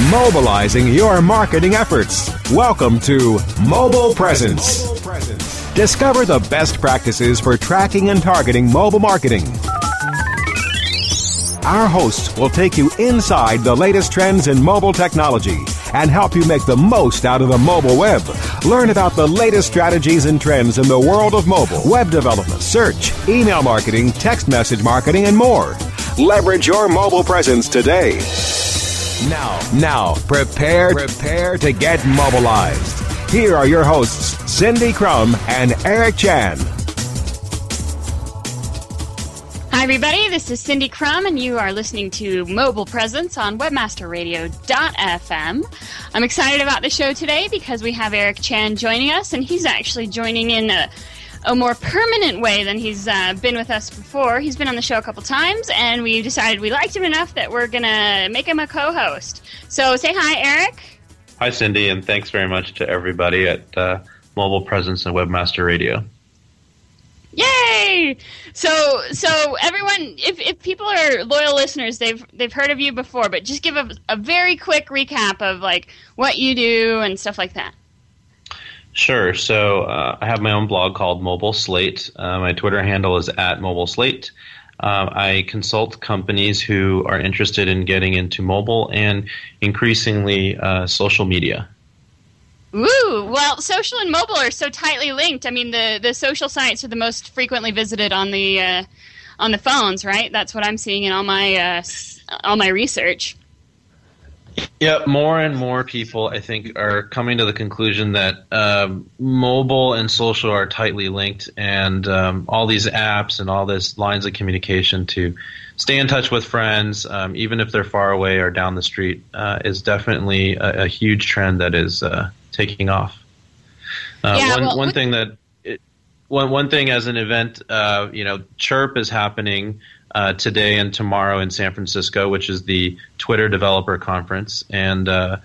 Mobilizing your marketing efforts. Welcome to Mobile Presence. Discover the best practices for tracking and targeting mobile marketing. Our hosts will take you inside the latest trends in mobile technology and help you make the most out of the mobile web. Learn about the latest strategies and trends in the world of mobile, web development, search, email marketing, text message marketing, and more. Leverage your mobile presence today. Now, now, prepare, prepare to get mobilized. Here are your hosts, Cindy Krum and Eric Chan. Hi, everybody. This is Cindy Krum, and you are listening to Mobile Presence on WebmasterRadio.fm. I'm excited about the show today because we have Eric Chan joining us, and he's actually joining in a, a more permanent way than he's uh, been with us before. He's been on the show a couple times, and we decided we liked him enough that we're going to make him a co host. So say hi, Eric. Hi, Cindy, and thanks very much to everybody at uh, Mobile Presence and Webmaster Radio. Yay! So, so everyone, if, if people are loyal listeners, they've they've heard of you before, but just give a, a very quick recap of like what you do and stuff like that. Sure. So uh, I have my own blog called Mobile Slate. Uh, my Twitter handle is at Mobile Slate. Uh, I consult companies who are interested in getting into mobile and increasingly uh, social media. Ooh, well, social and mobile are so tightly linked. I mean, the, the social sites are the most frequently visited on the uh, on the phones, right? That's what I'm seeing in all my uh, all my research. Yeah, more and more people, I think, are coming to the conclusion that um, mobile and social are tightly linked, and um, all these apps and all these lines of communication to stay in touch with friends, um, even if they're far away or down the street, uh, is definitely a, a, huge trend that is uh, taking off. Uh, yeah, one well, one thing that it, one one thing as an event, uh, you know, Chirp is happening uh, today and tomorrow in San Francisco, which is the Twitter Developer Conference, and uh,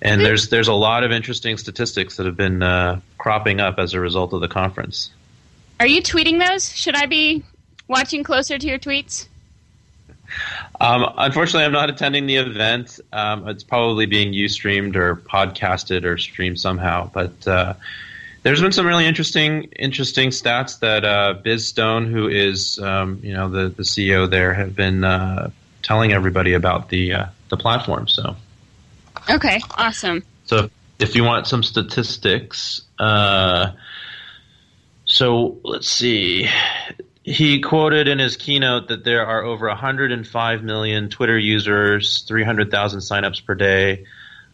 and there's there's a lot of interesting statistics that have been uh, cropping up as a result of the conference. Are you tweeting those? Should I be watching closer to your tweets? Um, unfortunately, I'm not attending the event. Um, it's probably being UStreamed or podcasted or streamed somehow, but uh, there's been some really interesting interesting stats that uh, Biz Stone, who is um, you know the the CEO there, have been uh, telling everybody about the uh, the platform. So okay, awesome. So if you want some statistics, uh, so let's see. He quoted in his keynote that there are over 105 million Twitter users, 300,000 signups per day,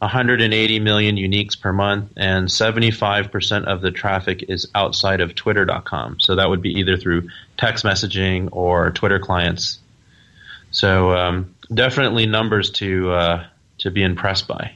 180 million uniques per month, and 75% of the traffic is outside of Twitter.com. So that would be either through text messaging or Twitter clients. So um, definitely numbers to uh, to be impressed by.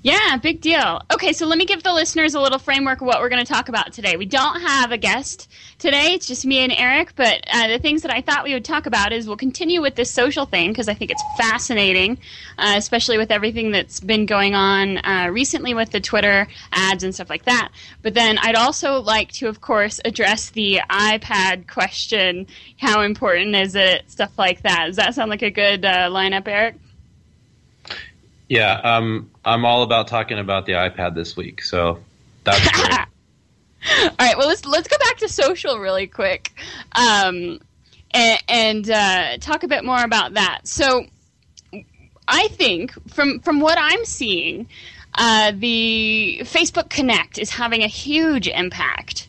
Yeah, big deal. Okay, so let me give the listeners a little framework of what we're going to talk about today. We don't have a guest today, it's just me and Eric, but uh, the things that I thought we would talk about is we'll continue with this social thing because I think it's fascinating, uh, especially with everything that's been going on uh, recently with the Twitter ads and stuff like that. But then I'd also like to, of course, address the iPad question how important is it? Stuff like that. Does that sound like a good uh, lineup, Eric? Yeah, um, I'm all about talking about the iPad this week, so that's great. all right, well let's let's go back to social really quick, um, and, and uh, talk a bit more about that. So, I think from from what I'm seeing, uh, the Facebook Connect is having a huge impact.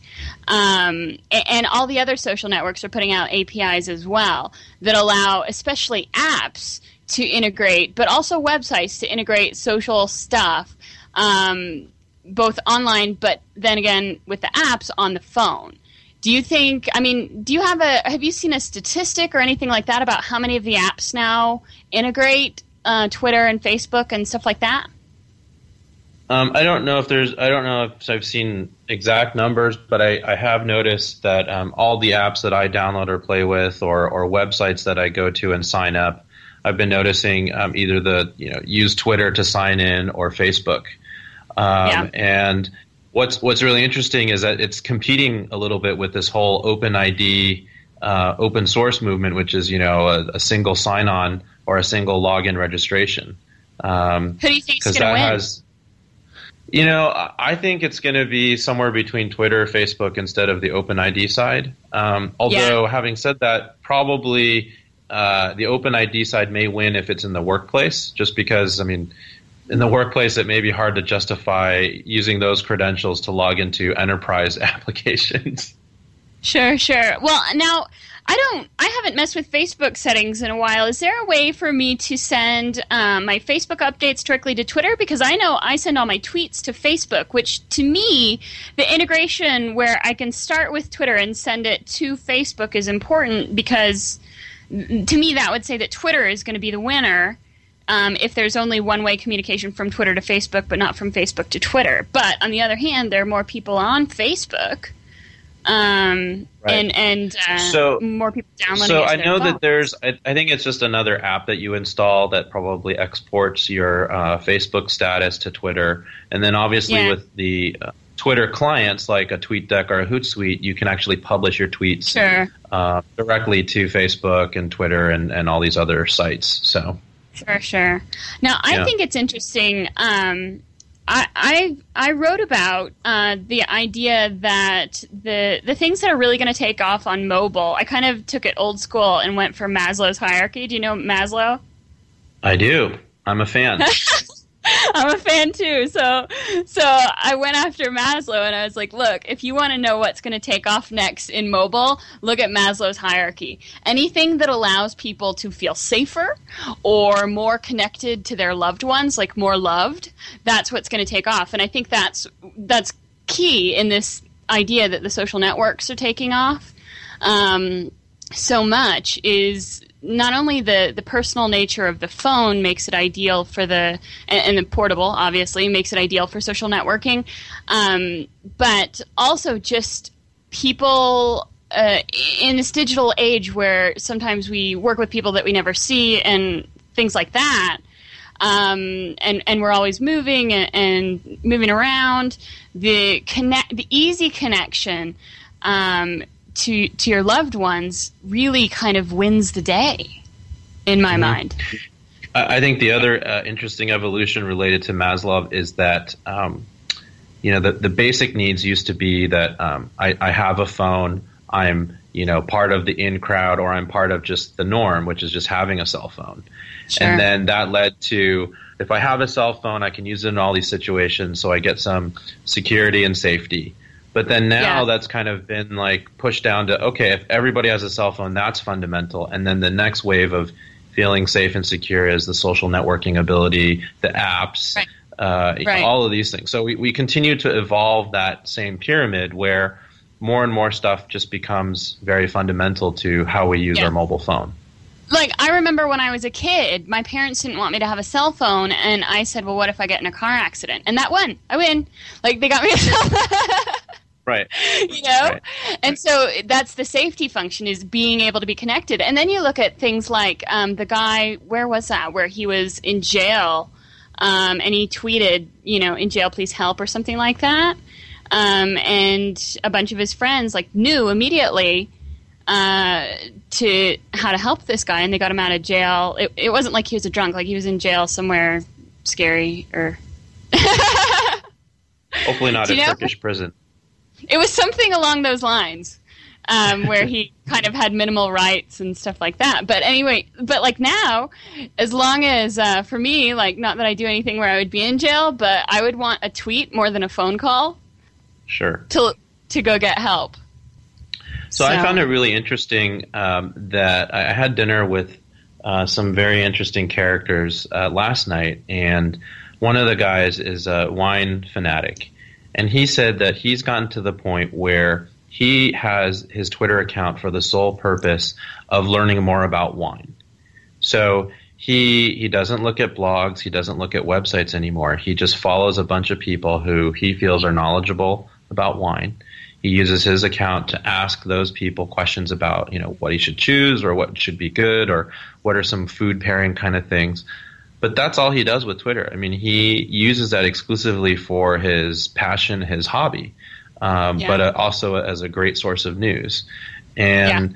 Um, and all the other social networks are putting out APIs as well that allow, especially apps, to integrate, but also websites to integrate social stuff, um, both online, but then again with the apps on the phone. Do you think? I mean, do you have a? Have you seen a statistic or anything like that about how many of the apps now integrate uh, Twitter and Facebook and stuff like that? Um, I don't know if there's. I don't know if I've seen exact numbers, but I, I have noticed that um, all the apps that I download or play with, or or websites that I go to and sign up, I've been noticing um, either the you know use Twitter to sign in or Facebook. Um, yeah. And what's what's really interesting is that it's competing a little bit with this whole OpenID uh, open source movement, which is you know a, a single sign on or a single login registration. Um, Who do you think is going to win? Has, you know, I think it's going to be somewhere between Twitter, Facebook, instead of the OpenID side. Um, although, yeah. having said that, probably uh, the OpenID side may win if it's in the workplace, just because I mean, in the workplace it may be hard to justify using those credentials to log into enterprise applications. Sure, sure. Well, now I don't. I haven't messed with Facebook settings in a while. Is there a way for me to send um, my Facebook updates directly to Twitter? Because I know I send all my tweets to Facebook, which to me, the integration where I can start with Twitter and send it to Facebook is important because to me, that would say that Twitter is going to be the winner. Um, if there's only one way communication from Twitter to Facebook, but not from Facebook to Twitter. But on the other hand, there are more people on Facebook, um, right. and and uh, so more people downloading. So I know that there's. I, I, think it's just another app that you install that probably exports your uh, Facebook status to Twitter, and then obviously yeah. with the uh, Twitter clients like a TweetDeck or a Hootsuite, you can actually publish your tweets sure. uh, directly to Facebook and Twitter and, and all these other sites. So sure, sure. Now I yeah. think it's interesting. Um, I, I, I wrote about uh, the idea that the the things that are really going to take off on mobile. I kind of took it old school and went for Maslow's hierarchy. Do you know Maslow? I do. I'm a fan. I'm a fan too. So so I went after Maslow and I was like, look, if you want to know what's going to take off next in mobile, look at Maslow's hierarchy. Anything that allows people to feel safer or more connected to their loved ones, like more loved, that's what's going to take off. And I think that's that's key in this idea that the social networks are taking off. Um, so much is not only the, the personal nature of the phone makes it ideal for the and, and the portable obviously makes it ideal for social networking um, but also just people uh, in this digital age where sometimes we work with people that we never see and things like that um, and and we're always moving and, and, moving around the connect the easy connection um, to to your loved ones really kind of wins the day in my mm-hmm. mind i think the other uh, interesting evolution related to maslow is that um, you know the, the basic needs used to be that um, I, I have a phone i'm you know part of the in crowd or i'm part of just the norm which is just having a cell phone sure. and then that led to if i have a cell phone i can use it in all these situations so i get some security and safety but then now yeah. that's kind of been like pushed down to okay, if everybody has a cell phone, that's fundamental. And then the next wave of feeling safe and secure is the social networking ability, the apps, right. Uh, right. all of these things. So we, we continue to evolve that same pyramid where more and more stuff just becomes very fundamental to how we use yeah. our mobile phone. like I remember when I was a kid, my parents didn't want me to have a cell phone, and I said, "Well, what if I get in a car accident?" And that won. I win. Like they got me a cell phone. Right. you know? Right. and so that's the safety function is being able to be connected. And then you look at things like um, the guy where was that? Where he was in jail um, and he tweeted you know in jail please help or something like that. Um, and a bunch of his friends like knew immediately uh, to how to help this guy and they got him out of jail. It, it wasn't like he was a drunk. Like he was in jail somewhere scary or Hopefully not a know- Turkish prison. It was something along those lines, um, where he kind of had minimal rights and stuff like that. But anyway, but like now, as long as uh, for me, like not that I do anything where I would be in jail, but I would want a tweet more than a phone call Sure. to to go get help. So, I found it really interesting um, that I I had dinner with uh, some very interesting characters uh, last night, and one of the guys is a wine fanatic, and he said that he's gotten to the point where he has his Twitter account for the sole purpose of learning more about wine. So he he doesn't look at blogs, he doesn't look at websites anymore. He just follows a bunch of people who he feels are knowledgeable about wine. He uses his account to ask those people questions about, you know, what he should choose or what should be good or what are some food pairing kind of things. But that's all he does with Twitter. I mean, he uses that exclusively for his passion, his hobby, um, Yeah. but uh, also as a great source of news. And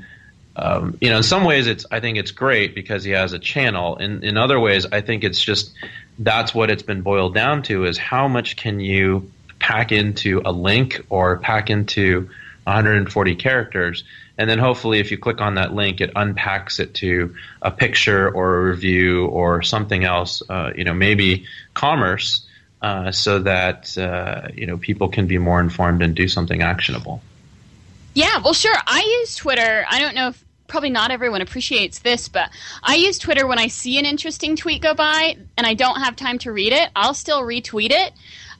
um, you know, in some ways, it's I think it's great because he has a channel. In in other ways, I think it's just that's what it's been boiled down to is how much can you pack into a link or pack into 140 characters, and then hopefully, if you click on that link, it unpacks it to a picture or a review or something else. Uh, you know, maybe commerce. Uh, so that uh, you know people can be more informed and do something actionable. Yeah, well, sure. I use Twitter. I don't know if probably not everyone appreciates this, but I use Twitter when I see an interesting tweet go by and I don't have time to read it. I'll still retweet it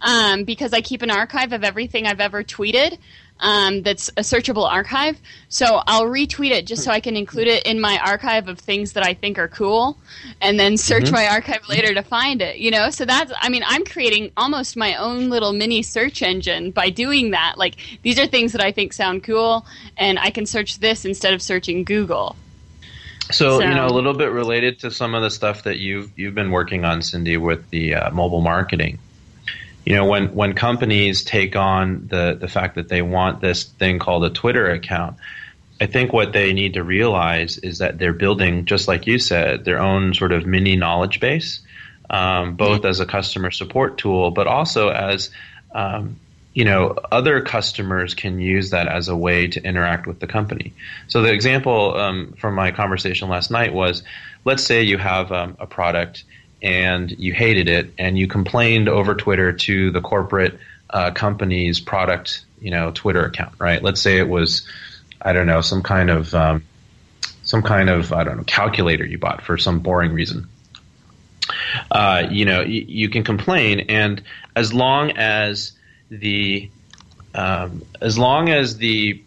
um, because I keep an archive of everything I've ever tweeted. Um, that's a searchable archive. So I'll retweet it just so I can include it in my archive of things that I think are cool, and then search my archive later to find it. You know, so that's I mean I'm creating almost my own little mini search engine by doing that. Like these are things that I think sound cool, and I can search this instead of searching Google. So, So- you know, a little bit related to some of the stuff that you've you've been working on, Cindy, with the uh, mobile marketing. You know, when when companies take on the the fact that they want this thing called a Twitter account, I think what they need to realize is that they're building, just like you said, their own sort of mini knowledge base, um, both as a customer support tool, but also as um, you know, other customers can use that as a way to interact with the company. So the example um, from my conversation last night was, let's say you have um, a product and you hated it and you complained over Twitter to the corporate uh, company's product, you know, Twitter account, right? Let's say it was, I don't know, some kind of um, some kind of I don't know calculator you bought for some boring reason. Uh, you know, you, you can complain, and as long as the um, as long as the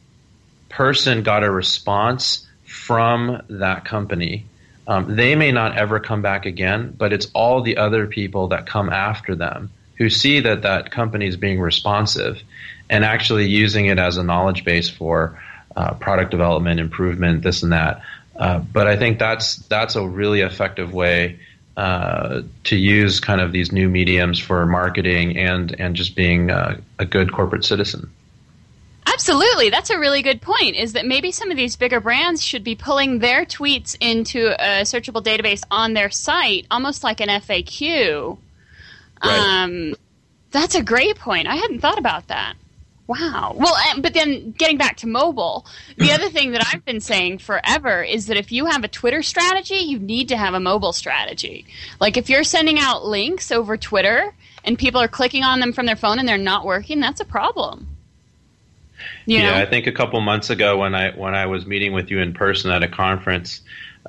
person got a response from that company, um, they may not ever come back again. But it's all the other people that come after them who see that that company is being responsive and actually using it as a knowledge base for uh, product development, improvement, this and that. Uh, but I think that's that's a really effective way uh, to use kind of these new mediums for marketing and and just being a good corporate citizen. Absolutely, that's a really good point. Is that maybe some of these bigger brands should be pulling their tweets into a searchable database on their site, almost like an FAQ. Right. Um, that's a great point. I hadn't thought about that. Wow. Well, uh, but then getting back to mobile, the other thing that I've been saying forever is that if you have a Twitter strategy, you need to have a mobile strategy. Like if you're sending out links over Twitter and people are clicking on them from their phone and they're not working, that's a problem. You yeah, know? I think a couple months ago when I when I was meeting with you in person at a conference,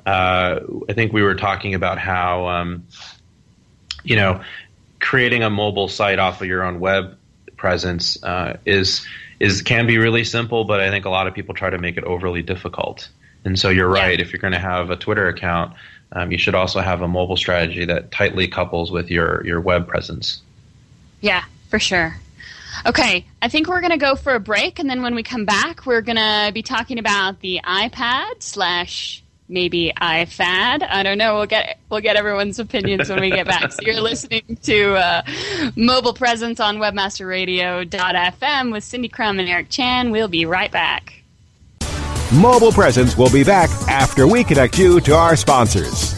uh, I think we were talking about how um, you know creating a mobile site off of your own web presence uh, is is can be really simple, but I think a lot of people try to make it overly difficult. And so you're right. Yeah. If you're going to have a Twitter account, um, you should also have a mobile strategy that tightly couples with your your web presence. Yeah, for sure. Okay, I think we're going to go for a break, and then when we come back, we're going to be talking about the iPad slash maybe iFad. I don't know. We'll get we'll get everyone's opinions when we get back. so you're listening to uh, Mobile Presence on WebmasterRadio.fm with Cindy Krum and Eric Chan. We'll be right back. Mobile Presence will be back after we connect you to our sponsors.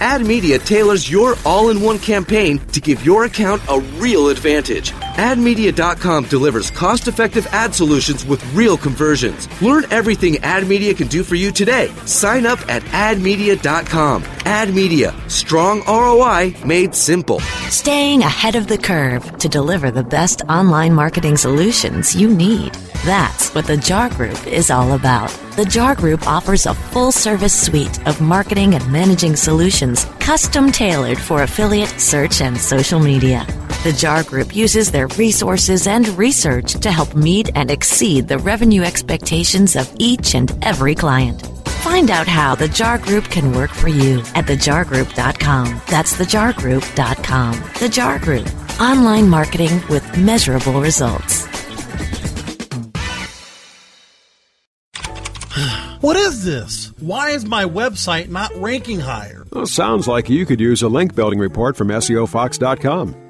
AdMedia tailors your all-in-one campaign to give your account a real advantage. AdMedia.com delivers cost-effective ad solutions with real conversions. Learn everything AdMedia can do for you today. Sign up at AdMedia.com. AdMedia, strong ROI made simple. Staying ahead of the curve to deliver the best online marketing solutions you need. That's what the JAR Group is all about. The JAR Group offers a full service suite of marketing and managing solutions custom tailored for affiliate, search, and social media. The JAR Group uses their resources and research to help meet and exceed the revenue expectations of each and every client. Find out how the JAR Group can work for you at thejargroup.com. That's thejargroup.com. The JAR Group. Online marketing with measurable results. What is this? Why is my website not ranking higher? Well, sounds like you could use a link building report from SEOFox.com.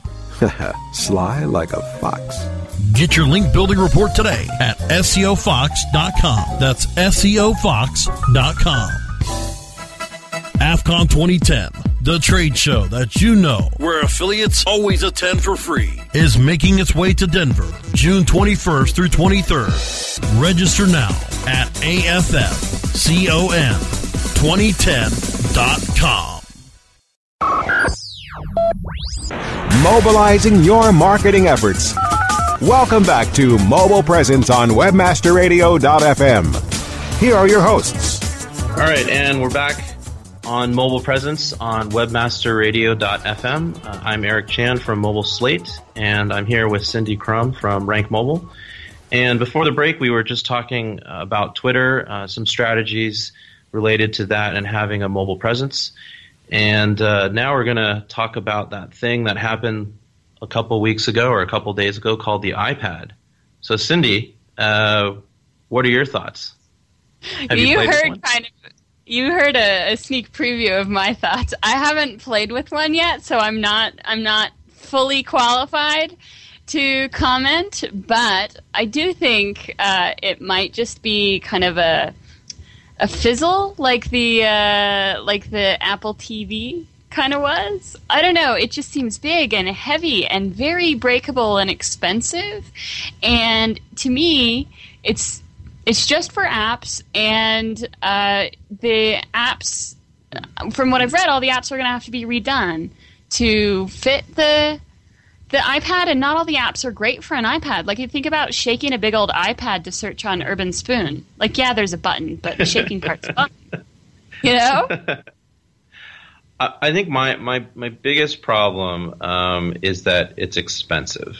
sly like a fox. Get your link building report today at SEOFox.com. That's SEOFox.com. AFFCON 2010, the trade show that you know, where affiliates always attend for free, is making its way to Denver, June 21st through 23rd. Register now at AFFCON2010.com. Mobilizing your marketing efforts. Welcome back to Mobile Presence on WebmasterRadio.fm. Here are your hosts. All right, and we're back on Mobile Presence on WebmasterRadio.fm. Uh, I'm Eric Chan from Mobile Slate, and I'm here with Cindy Krum from Rank Mobile. And before the break, we were just talking about Twitter, uh, some strategies related to that and having a mobile presence. And uh, now we're going to talk about that thing that happened a couple weeks ago or a couple days ago called the iPad. So, Cindy, uh, what are your thoughts? Have you, you heard kind of you heard a, a, sneak preview of my thoughts. I haven't played with one yet, so I'm not I'm not fully qualified to comment. But I do think uh, it might just be kind of a a fizzle like the uh, like the Apple TV kind of was. I don't know. It just seems big and heavy and very breakable and expensive. And to me, it's it's just for apps, and uh, the apps, from what I've read, all the apps are going to have to be redone to fit the the iPad, and not all the apps are great for an iPad. Like you think about shaking a big old iPad to search on Urbanspoon. Like yeah, there's a button, but the shaking part's fun. You know. I think my, my, my biggest problem um, is that it's expensive.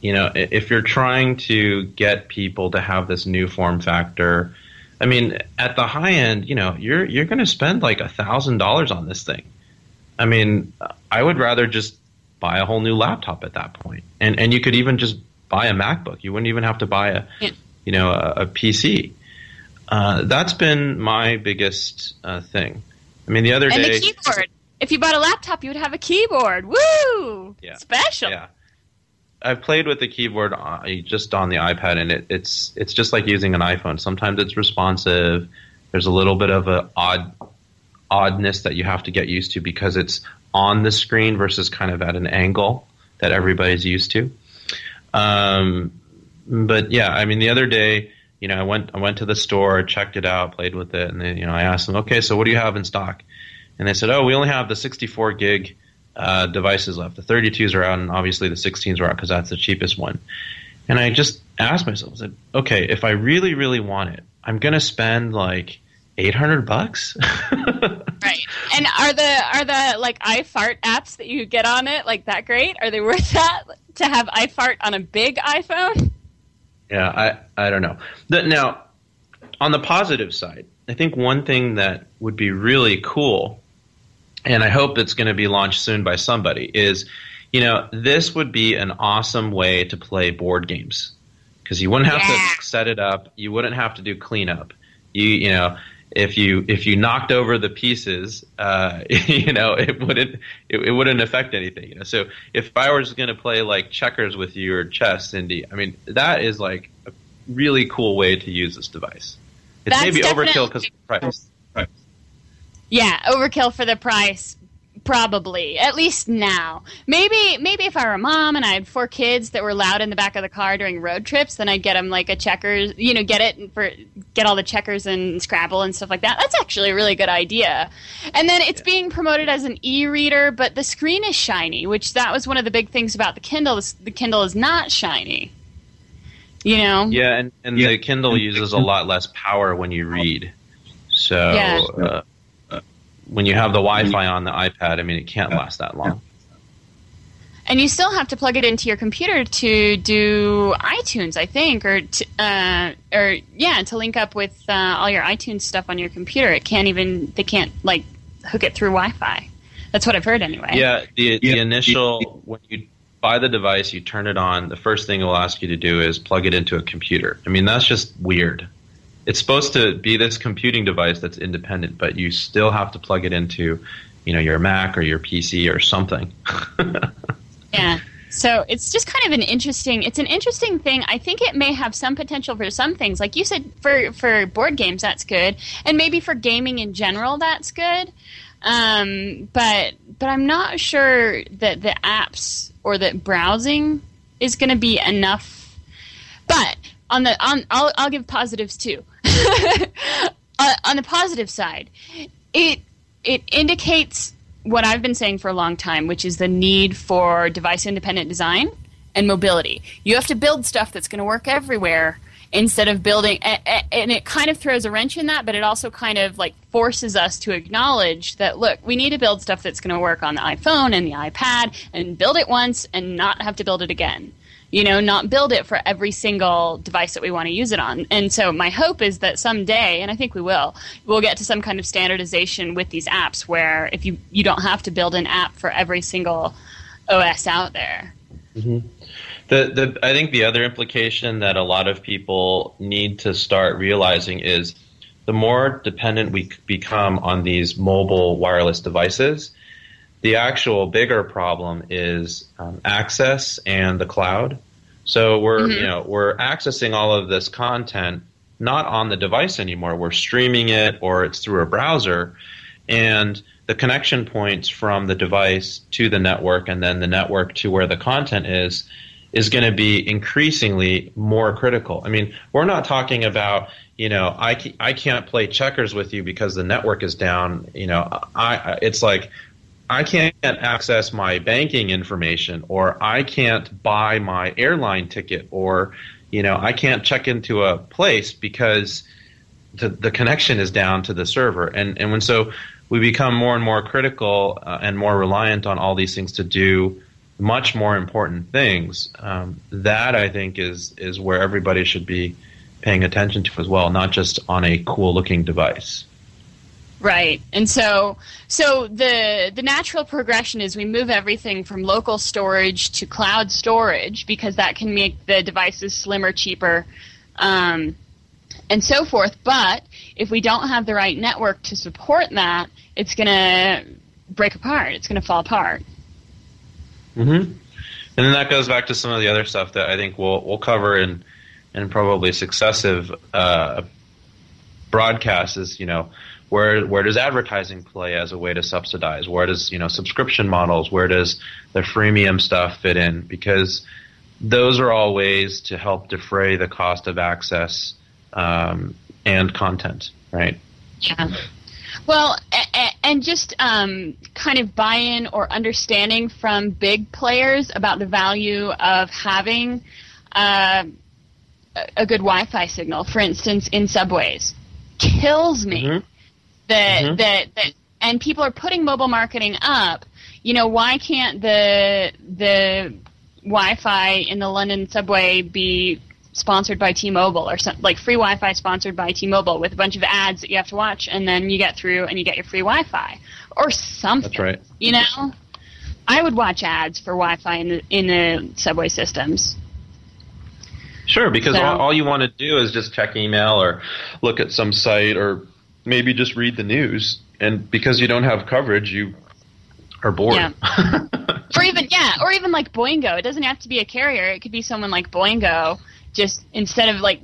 You know, if you're trying to get people to have this new form factor, I mean, at the high end, you know, you're you're going to spend like a thousand dollars on this thing. I mean, I would rather just buy a whole new laptop at that point, and and you could even just buy a MacBook. You wouldn't even have to buy a, yeah. you know, a, a PC. Uh, that's been my biggest uh, thing. I mean, the other and day, the keyboard. If you bought a laptop, you would have a keyboard. Woo! Yeah. Special. Yeah. I've played with the keyboard on, just on the iPad, and it, it's it's just like using an iPhone. Sometimes it's responsive. There's a little bit of a odd oddness that you have to get used to because it's on the screen versus kind of at an angle that everybody's used to. Um, but yeah, I mean, the other day, you know, I went I went to the store, checked it out, played with it, and then you know, I asked them, okay, so what do you have in stock? And they said, oh, we only have the 64 gig uh, devices left. The 32s are out, and obviously the 16s are out because that's the cheapest one. And I just asked myself, I said, okay, if I really, really want it, I'm going to spend like 800 bucks. right. And are the are the like iFart apps that you get on it like that great? Are they worth that to have iFart on a big iPhone? Yeah, I I don't know. The, now, on the positive side, I think one thing that would be really cool, and I hope it's going to be launched soon by somebody, is you know this would be an awesome way to play board games because you wouldn't have Yeah. to set it up, you wouldn't have to do cleanup. You you know if you if you knocked over the pieces, uh, you know it wouldn't it, it wouldn't affect anything. You know, so if I was going to play like checkers with you or chess, Cindy, I mean that is like a really cool way to use this device. It's That's maybe overkill definitely- because of the price. Yeah, overkill for the price. Probably, at least now. Maybe, maybe if I were a mom and I had four kids that were loud in the back of the car during road trips, then I'd get them like a checkers, you know, get it and for get all the checkers and Scrabble and stuff like that. That's actually a really good idea. And then it's being promoted as an e-reader, but the screen is shiny, which that was one of the big things about the Kindle. is The Kindle is not shiny. You know. Yeah, and, and the Kindle uses a lot less power when you read. So Yeah. uh, when you have the Wi-Fi on the iPad, I mean, it can't last that long. And you still have to plug it into your computer to do iTunes, I think, or to, uh, or yeah, to link up with uh, all your iTunes stuff on your computer. It can't even they can't like hook it through Wi-Fi. That's what I've heard anyway. Yeah, the the initial when you buy the device, you turn it on. The first thing it will ask you to do is plug it into a computer. I mean, that's just weird. It's supposed to be this computing device that's independent, but you still have to plug it into, you know, your Mac or your PC or something. Yeah. So it's just kind of an interesting. It's an interesting thing. I think it may have some potential for some things, like you said, for for board games that's good, and maybe for gaming in general that's good. Um, but but I'm not sure that the apps or that browsing is going to be enough. But on the on, I'll I'll give positives too. uh, on the positive side, it it indicates what I've been saying for a long time, which is the need for device independent design and mobility. You have to build stuff that's going to work everywhere instead of building and it kind of throws a wrench in that but it also kind of like forces us to acknowledge that look we need to build stuff that's going to work on the iphone and the ipad and build it once and not have to build it again you know not build it for every single device that we want to use it on. And so my hope is that someday and i think we will we'll get to some kind of standardization with these apps where if you you don't have to build an app for every single os out there. Mm-hmm. The, the, I think the other implication that a lot of people need to start realizing is the more dependent we become on these mobile wireless devices, the actual bigger problem is um, access and the cloud. So we're Mhm. you know we're accessing all of this content not on the device anymore. We're streaming it or it's through a browser, and the connection points from the device to the network and then the network to where the content is is going to be increasingly more critical. I mean, we're not talking about, you know, I, I can't play checkers with you because the network is down. You know, I it's like I can't access my banking information or I can't buy my airline ticket or, you know, I can't check into a place because the, the connection is down to the server. And, and when so we become more and more critical uh, and more reliant on all these things to do much more important things. Um, that I think is is where everybody should be paying attention to as well, not just on a cool looking device. Right. And so so the the natural progression is we move everything from local storage to cloud storage because that can make the devices slimmer, cheaper, um, and so forth. But if we don't have the right network to support that, it's going to break apart. It's going to fall apart. Mm-hmm. And then that goes back to some of the other stuff that I think we'll we'll cover in in probably successive uh, broadcasts. Is you know where where does advertising play as a way to subsidize? Where does you know subscription models? Where does the freemium stuff fit in? Because those are all ways to help defray the cost of access um, and content, right? Yeah. Well, and just um, kind of buy-in or understanding from big players about the value of having uh, a good Wi-Fi signal. For instance, in subways, kills me mm-hmm. That mm-hmm. that that, and people are putting mobile marketing up. You know, why can't the the Wi-Fi in the London subway be sponsored by T-Mobile or some, like free Wi-Fi sponsored by T-Mobile with a bunch of ads that you have to watch, and then you get through and you get your free Wi-Fi or something. That's right. You know, I would watch ads for Wi-Fi in the, in the subway systems. Sure, because so, all, all you want to do is just check email or look at some site or maybe just read the news, and because you don't have coverage, you are bored. Yeah. or even yeah, or even like Boingo. It doesn't have to be a carrier. It could be someone like Boingo just instead of like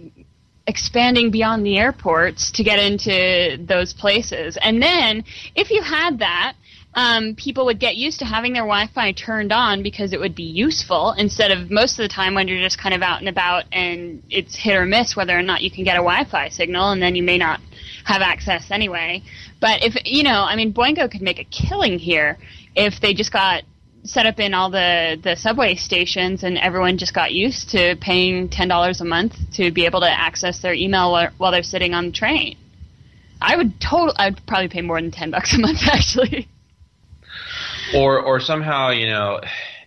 expanding beyond the airports to get into those places. And then if you had that, um, people would get used to having their Wi-Fi turned on because it would be useful instead of most of the time when you're just kind of out and about and it's hit or miss whether or not you can get a Wi-Fi signal, and then you may not have access anyway. But if you know, I mean, Boingo could make a killing here if they just got set up in all the, the subway stations, and everyone just got used to paying ten dollars a month to be able to access their email while, they're sitting on the train. I would total. I'd probably pay more than ten bucks a month actually. Or or somehow you know,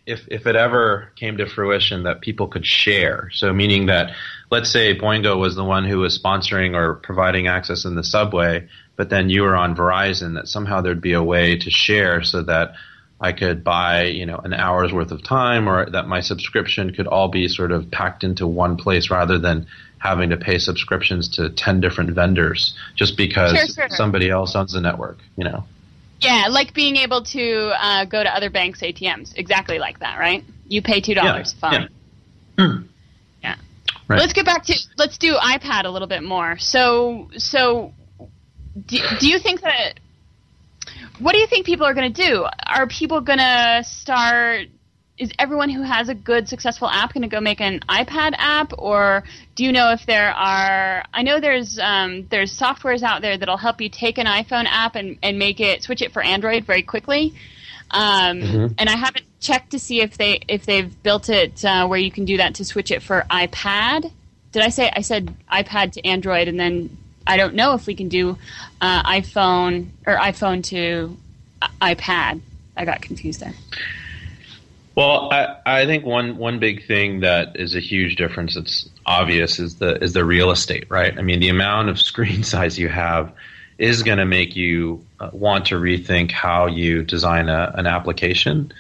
if if it ever came to fruition that people could share, so meaning that let's say Boingo was the one who was sponsoring or providing access in the subway, but then you were on Verizon, that somehow there'd be a way to share so that I could buy, you know, an hour's worth of time or that my subscription could all be sort of packed into one place rather than having to pay subscriptions to 10 different vendors just because sure, sure. somebody else owns the network, you know. Yeah, like being able to uh, go to other banks' ATMs. Exactly like that, right? You pay $2, yeah, fine. Yeah. yeah. Right. Let's get back to let's do iPad a little bit more. So so do, do you think that what do you think people are going to do? Are people going to start? Is everyone who has a good, successful app going to go make an iPad app, or do you know if there are? I know there's um, there's softwares out there that'll help you take an iPhone app and, and make it switch it for Android very quickly. Um, mm-hmm. And I haven't checked to see if they if they've built it uh, where you can do that to switch it for iPad. Did I say I said iPad to Android and then I don't know if we can do uh, iPhone or iPhone to iPad. I got confused there. Well, I, I think one one big thing that is a huge difference that's obvious is the is the real estate, right? I mean, the amount of screen size you have is going to make you uh, want to rethink how you design a, an application.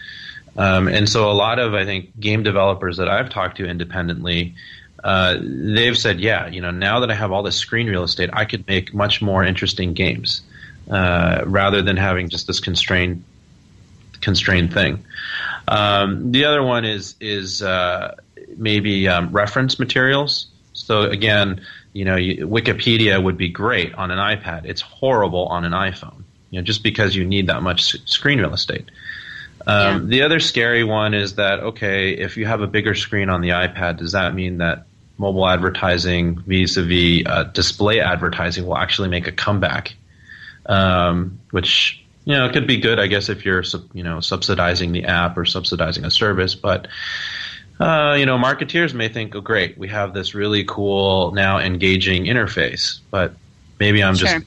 Um, and so, a lot of I think game developers that I've talked to independently uh, they've said, yeah, you know, now that I have all this screen real estate, I could make much more interesting games uh, rather than having just this constrained constrained thing. Um, the other one is is uh, maybe um, reference materials. So again, you know, you, Wikipedia would be great on an iPad. It's horrible on an iPhone. You know, just because you need that much screen real estate. Um, yeah. The other scary one is that okay, if you have a bigger screen on the iPad, does that mean that mobile advertising vis-a-vis uh, display advertising will actually make a comeback, um, which you know it could be good, I guess, if you're you know subsidizing the app or subsidizing a service, but. Uh, you know, marketeers may think, "Oh, great, we have this really cool now engaging interface," but maybe I'm sure. just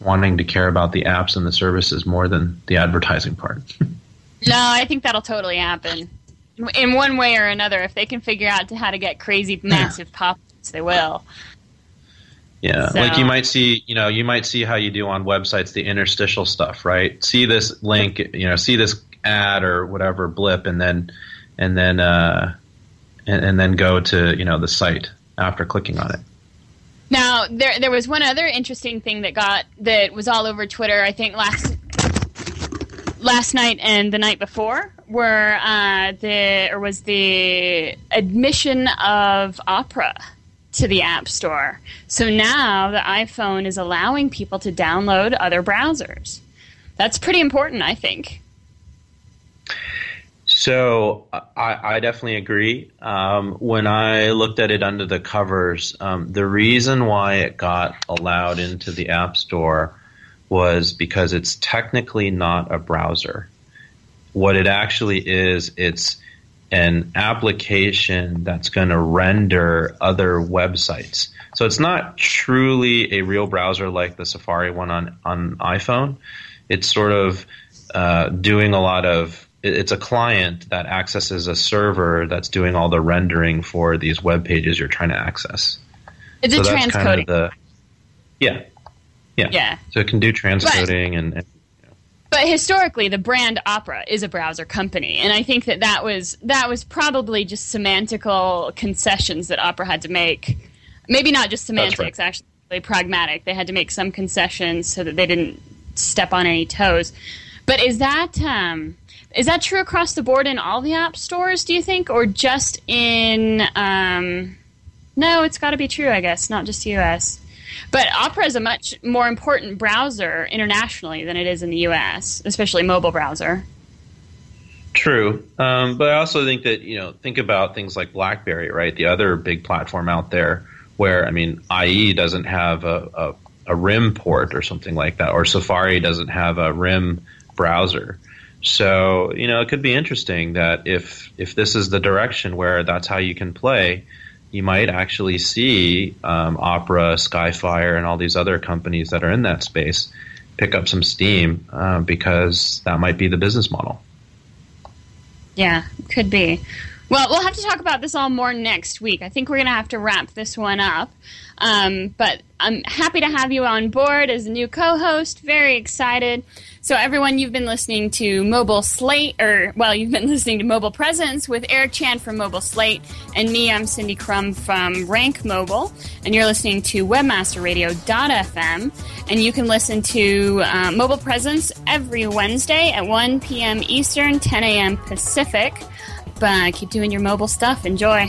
wanting to care about the apps and the services more than the advertising part. no, I think that'll totally happen in one way or another. If they can figure out how to get crazy, massive pop-ups, they will. Yeah, so. like you might see, you know, you might see how you do on websites the interstitial stuff, right? See this link, you know, see this ad or whatever blip, and then and then uh, and, and then go to you know the site after clicking on it. Now, there there was one other interesting thing that got that was all over Twitter. I think last last night and the night before were uh, the or was the admission of Opera to the App Store. So now the iPhone is allowing people to download other browsers. That's pretty important, I think. So I, I definitely agree. Um, when I looked at it under the covers, um, the reason why it got allowed into the App Store was because it's technically not a browser. What it actually is, it's an application that's going to render other websites. So it's not truly a real browser like the Safari one on, on iPhone. It's sort of uh, doing a lot of it's a client that accesses a server that's doing all the rendering for these web pages you're trying to access. It's so a transcoding. Kind of the, yeah, yeah, yeah. So it can do transcoding and, and but historically the brand opera is a browser company and i think that that was that was probably just semantical concessions that opera had to make maybe not just semantics right. actually pragmatic they had to make some concessions so that they didn't step on any toes but is that um, is that true across the board in all the app stores do you think or just in um, no it's got to be true i guess not just us but Opera is a much more important browser internationally than it is in the US, especially mobile browser. True, um, but I also think that you know think about things like BlackBerry, right? The other big platform out there, where I mean, IE doesn't have a, a, a RIM port or something like that, or Safari doesn't have a RIM browser. So you know, it could be interesting that if if this is the direction where that's how you can play, you might actually see um, Opera, Skyfire, and all these other companies that are in that space pick up some steam uh, because that might be the business model. Yeah, could be. Well, we'll have to talk about this all more next week. I think we're going to have to wrap this one up. Um, but I'm happy to have you on board as a new co host. Very excited. So, everyone, you've been listening to Mobile Slate, or, well, you've been listening to Mobile Presence with Eric Chan from Mobile Slate, and me, I'm Cindy Krum from Rank Mobile, and you're listening to WebmasterRadio.fm, and you can listen to uh, Mobile Presence every Wednesday at 1 p.m. Eastern, 10 a.m. Pacific. But keep doing your mobile stuff. Enjoy.